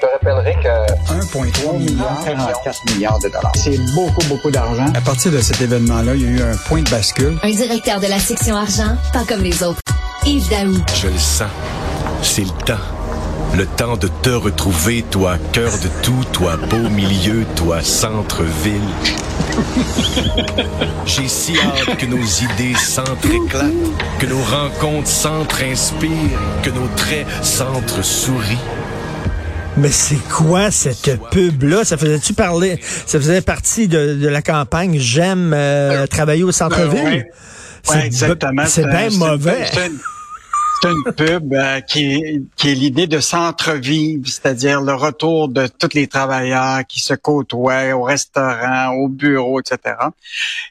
Je te rappellerai que 1,3 milliard, 44 milliards de dollars. C'est beaucoup, beaucoup d'argent. À partir de cet événement-là, il y a eu un point de bascule. Un directeur de la section argent, pas comme les autres. Yves Daou. Je le sens. C'est le temps. Le temps de te retrouver, toi, cœur de tout, toi, beau milieu, toi, centre-ville. J'ai si hâte que nos idées s'entre-éclatent, que nos rencontres s'entre-inspirent, que nos traits s'entre-sourient. Mais c'est quoi cette pub-là? Ça faisait-tu parler? Ça faisait partie de, de la campagne J'aime euh, travailler au centre-ville? Euh, ouais. Exactement. C'est bien mauvais. C'est une, pub euh, qui est, qui est l'idée de centre-ville, c'est-à-dire le retour de tous les travailleurs qui se côtoient au restaurant, au bureau, etc.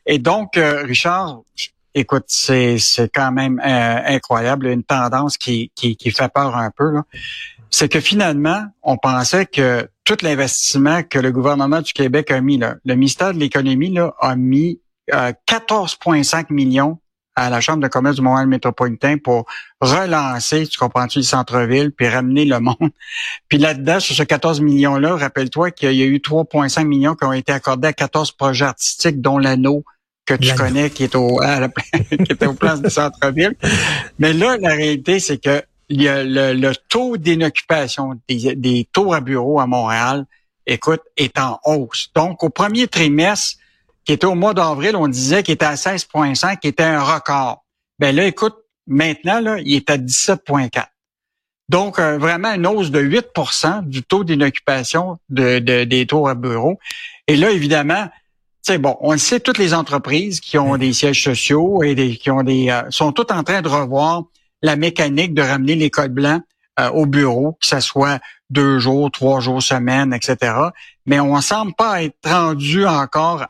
Et donc, euh, Richard, écoute, c'est c'est quand même euh, incroyable, une tendance qui, qui, qui fait peur un peu. là. C'est que finalement, on pensait que tout l'investissement que le gouvernement du Québec a mis, là, le ministère de l'Économie là, a mis euh, 14,5 millions à la Chambre de commerce du Montréal métropolitain pour relancer, tu comprends-tu, le centre-ville, puis ramener le monde. Puis là-dedans, sur ce 14 millions-là, rappelle-toi qu'il y a eu 3,5 millions qui ont été accordés à 14 projets artistiques, dont l'anneau que tu connais, qui est au à la- qui était au place du centre-ville. Mais là, la réalité, c'est que il y a le, le taux d'inoccupation des, des tours à bureaux à Montréal, écoute, est en hausse. Donc, au premier trimestre, qui était au mois d'avril, on disait qu'il était à 16,5, qui était un record. Ben là, écoute, maintenant, là, il est à 17,4. Donc, euh, vraiment une hausse de 8% du taux d'inoccupation de, de- des tours à bureaux. Et là, évidemment, c'est bon, on le sait, toutes les entreprises qui ont des sièges sociaux et des, qui ont des euh, sont toutes en train de revoir la mécanique de ramener les codes blancs euh, au bureau, que ce soit deux jours, trois jours, semaine, etc. Mais on semble pas être rendu encore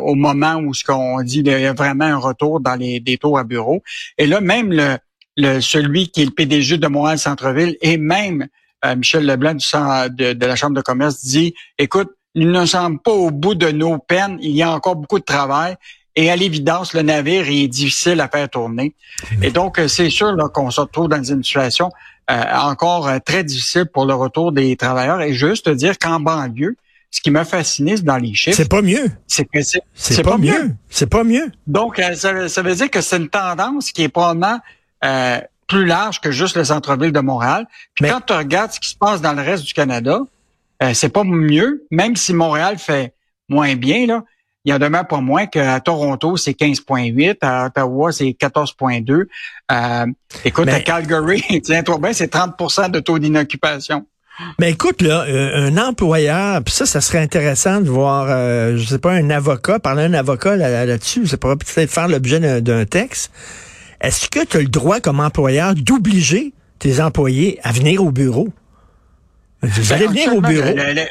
au moment où ce qu'on dit il y a vraiment un retour dans les des tours à bureau. Et là, même celui qui est le PDG de Montréal Centre-Ville et même euh, Michel Leblanc de, la Chambre de commerce dit, écoute, il ne semble pas au bout de nos peines, il y a encore beaucoup de travail. Et à l'évidence, le navire est difficile à faire tourner. Et donc, euh, c'est sûr là, qu'on se retrouve dans une situation euh, encore euh, très difficile pour le retour des travailleurs. Et juste dire qu'en banlieue, ce qui m'a fasciné dans les chiffres, C'est pas mieux. c'est que c'est C'est pas, mieux. C'est pas mieux. donc, euh, ça, ça veut dire que c'est une tendance qui est probablement euh, plus large que juste le centre-ville de Montréal. Puis Mais- quand tu regardes ce qui se passe dans le reste du Canada, euh, c'est pas mieux, même si Montréal fait moins bien, là. Il y en demeure pas moins qu'à Toronto, c'est 15,8. À Ottawa, c'est 14,2. Euh, écoute, Mais- à Calgary, tiens-toi bien, c'est 30% de taux d'inoccupation. Mais écoute, là, euh, un employeur, puis ça, ça serait intéressant de voir, euh, je sais pas, un avocat, parler à un avocat là- là-dessus, ça pourrait peut-être faire l'objet d'un- texte. Est-ce que tu as le droit comme employeur d'obliger tes employés à venir au bureau? Vous allez Ben, venir au bureau. le- le-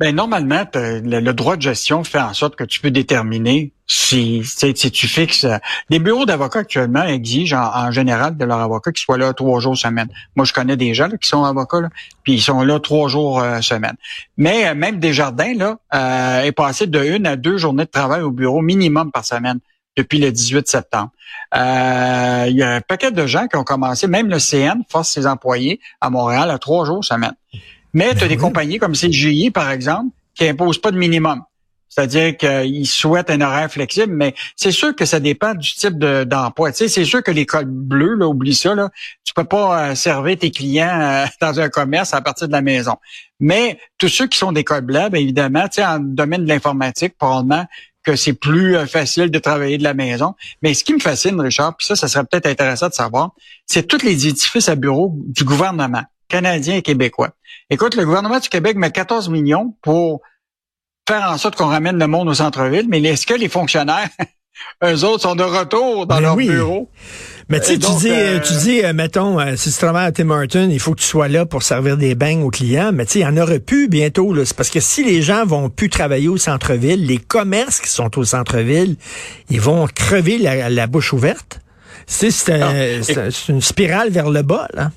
ben, normalement, le, le droit de gestion fait en sorte que tu peux déterminer si, si, si tu fixes. euh, Les bureaux d'avocats actuellement exigent en, en général de leurs avocats qu'ils soient là trois jours semaine. Moi, je connais des gens là, qui sont avocats, puis ils sont là trois jours euh, semaine. Mais euh, même Desjardins là, euh, est passé de une à deux journées de travail au bureau minimum par semaine depuis le 18 septembre. Euh, Il y a un paquet de gens qui ont commencé, même le CN force ses employés à Montréal à trois jours semaine. Mais tu as des compagnies comme CGI, par exemple, qui imposent pas de minimum. C'est-à-dire qu'ils souhaitent un horaire flexible, mais c'est sûr que ça dépend du type de- d'emploi. tu sais, c'est sûr que l'école bleue, là, oublie ça, là, tu peux pas euh, servir tes clients euh, dans un commerce à partir de la maison. Mais tous ceux qui sont d'école bleue, bien évidemment, tu sais, en domaine de l'informatique, probablement que c'est plus euh, facile de travailler de la maison. Mais ce qui me fascine, Richard, puis ça, ça serait peut-être intéressant de savoir, c'est tous les édifices à bureau du gouvernement canadien et québécois. Écoute, le gouvernement du Québec met 14 millions pour faire en sorte qu'on ramène le monde au centre-ville, mais est-ce que les fonctionnaires, eux autres, sont de retour dans Ben leur oui. bureau? Mais tu sais, Et tu dis, euh, tu dis, euh, mettons, euh, si tu travailles à Tim Hortons, il faut que tu sois là pour servir des beignes aux clients. Mais tu sais, il y en aurait plus bientôt. là. C'est parce que si les gens vont plus travailler au centre-ville, les commerces qui sont au centre-ville, ils vont crever la, la bouche ouverte. C'est Ah, c'est un- c'est une spirale vers le bas, là.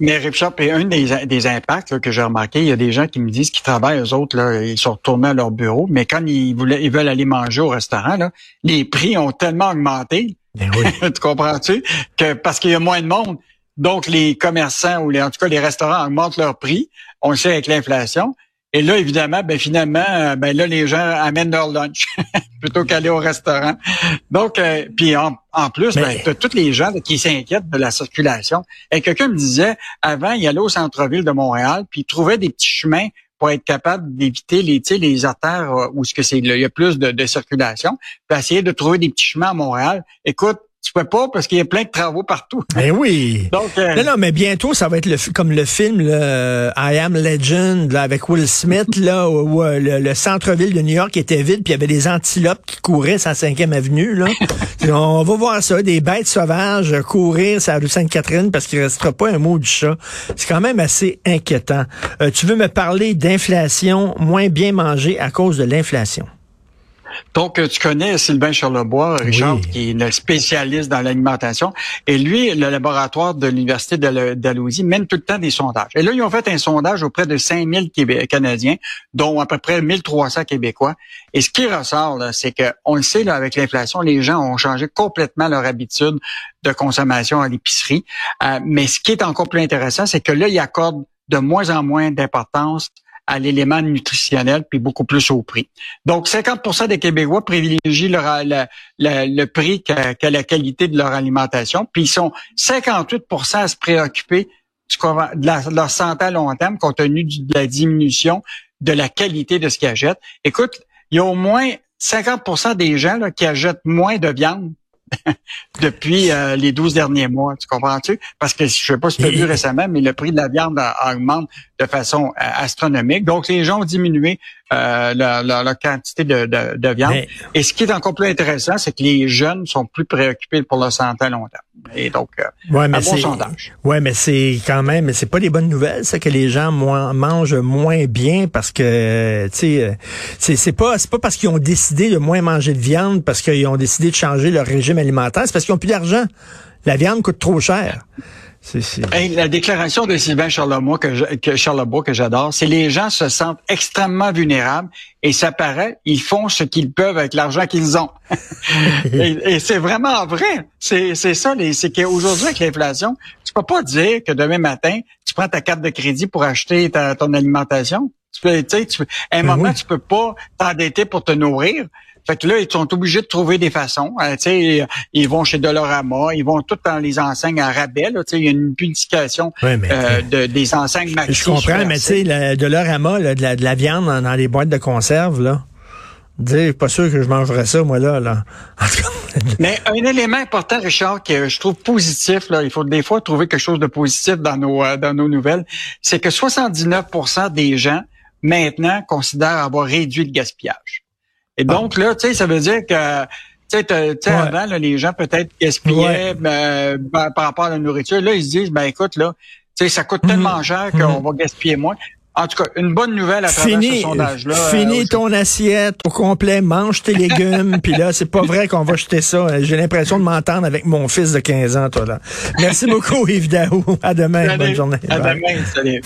Mais Ripshop, et un des, des impacts là, que j'ai remarqué, il y a des gens qui me disent qu'ils travaillent, eux autres, là, ils sont retournés à leur bureau, mais quand ils, voulaient, ils veulent aller manger au restaurant, là, les prix ont tellement augmenté, Ben oui. tu comprends-tu, que parce qu'il y a moins de monde. Donc, les commerçants ou les, en tout cas les restaurants augmentent leur prix. On le sait avec l'inflation. Et là, évidemment, ben finalement, euh, ben là, les gens amènent leur lunch plutôt qu'aller au restaurant. Donc, euh, puis en, plus, ben, tu tous les gens qui s'inquiètent de la circulation. Et quelqu'un me disait, avant, il allait au centre-ville de Montréal, puis il trouvait des petits chemins pour être capable d'éviter les, les artères euh, où ce que c'est, il y a plus de, de circulation, puis essayer de trouver des petits chemins à Montréal. Écoute, tu peux pas parce qu'il y a plein de travaux partout. Mais ben oui. Donc, euh, non, non, mais bientôt, ça va être le, comme le film I Am Legend avec Will Smith, là, où, euh, le, centre-ville de New York était vide, puis il y avait des antilopes qui couraient sur la 5e avenue. Là. On va voir ça, des bêtes sauvages courir sur la rue Sainte-Catherine parce qu'il restera pas un mot du chat. C'est quand même assez inquiétant. Euh, tu veux me parler d'inflation moins bien mangée à cause de l'inflation? Donc, tu connais Sylvain Charlebois, Richard, qui est le spécialiste dans l'alimentation. Et lui, le laboratoire de l'Université d'Alousie mène tout le temps des sondages. Et là, ils ont fait un sondage auprès de 5000 Canadiens, dont à peu près 1300 Québécois. Et ce qui ressort, c'est que on le sait, là, avec l'inflation, les gens ont changé complètement leur habitude de consommation à l'épicerie. Euh, mais ce qui est encore plus intéressant, c'est que là, ils accordent de moins en moins d'importance à l'élément nutritionnel, puis beaucoup plus au prix. Donc, 50% des Québécois privilégient leur, le prix qu'à la qualité de leur alimentation, puis ils sont 58% à se préoccuper de, leur santé à long terme compte tenu de la diminution de la qualité de ce qu'ils achètent. Écoute, il y a au moins 50% des gens qui achètent moins de viande depuis euh, les 12 derniers mois. Tu comprends-tu? Parce que je sais pas si tu as vu récemment, mais le prix de la viande augmente de façon euh, astronomique. Donc, les gens ont diminué euh, leur, quantité de, de, viande. Et ce qui est encore plus intéressant, c'est que les jeunes sont plus préoccupés pour leur santé à long terme. Et donc, euh, ouais, mais un bon sondage. Ouais, mais c'est quand même, mais c'est pas des bonnes nouvelles, ça, que les gens mangent moins bien parce que, tu sais, euh, c'est, c'est pas, c'est pas parce qu'ils ont décidé de moins manger de viande parce qu'ils ont décidé de changer leur régime alimentaire, c'est parce qu'ils ont plus d'argent. La viande coûte trop cher la déclaration de Sylvain Charlebois que, que Charlebois que j'adore, c'est les gens se sentent extrêmement vulnérables et ça paraît, ils font ce qu'ils peuvent avec l'argent qu'ils ont. et, c'est vraiment vrai. C'est ça, c'est qu'aujourd'hui avec l'inflation, tu peux pas dire que demain matin tu prends ta carte de crédit pour acheter ta, ton alimentation. Tu peux, tu sais, à un ben moment tu peux pas t'endetter pour te nourrir. Fait que là, ils sont obligés de trouver des façons. Euh, sais, ils vont chez Dolorama, ils vont tout dans les enseignes à rabais. Là, il y a une publication euh, de, des enseignes Maxi. Je comprends, mais tu sais, Dolorama, là, de, la, de la viande dans, les boîtes de conserve, là. Dire, pas sûr que je mangerais ça, moi, là. là. Mais un élément important, Richard, que je trouve positif, là, il faut des fois trouver quelque chose de positif dans nos, euh, dans nos nouvelles, c'est que 79% des gens, maintenant, considèrent avoir réduit le gaspillage. Et ah. donc, là, tu sais, ça veut dire que tu sais, avant, les gens peut-être gaspillaient ben, par, rapport à la nourriture. Là, ils se disent, ben écoute, là, tu sais, ça coûte mhm. tellement cher qu'on mhm. va gaspiller moins. En tout cas, une bonne nouvelle à travers ce sondage-là. Finis euh, ton assiette au complet, mange tes légumes, puis là, c'est pas vrai qu'on va jeter ça. J'ai l'impression de m'entendre avec mon fils de 15 ans, toi, là. Merci beaucoup, Yves Daou. À demain. Bonne journée. À demain. Salut.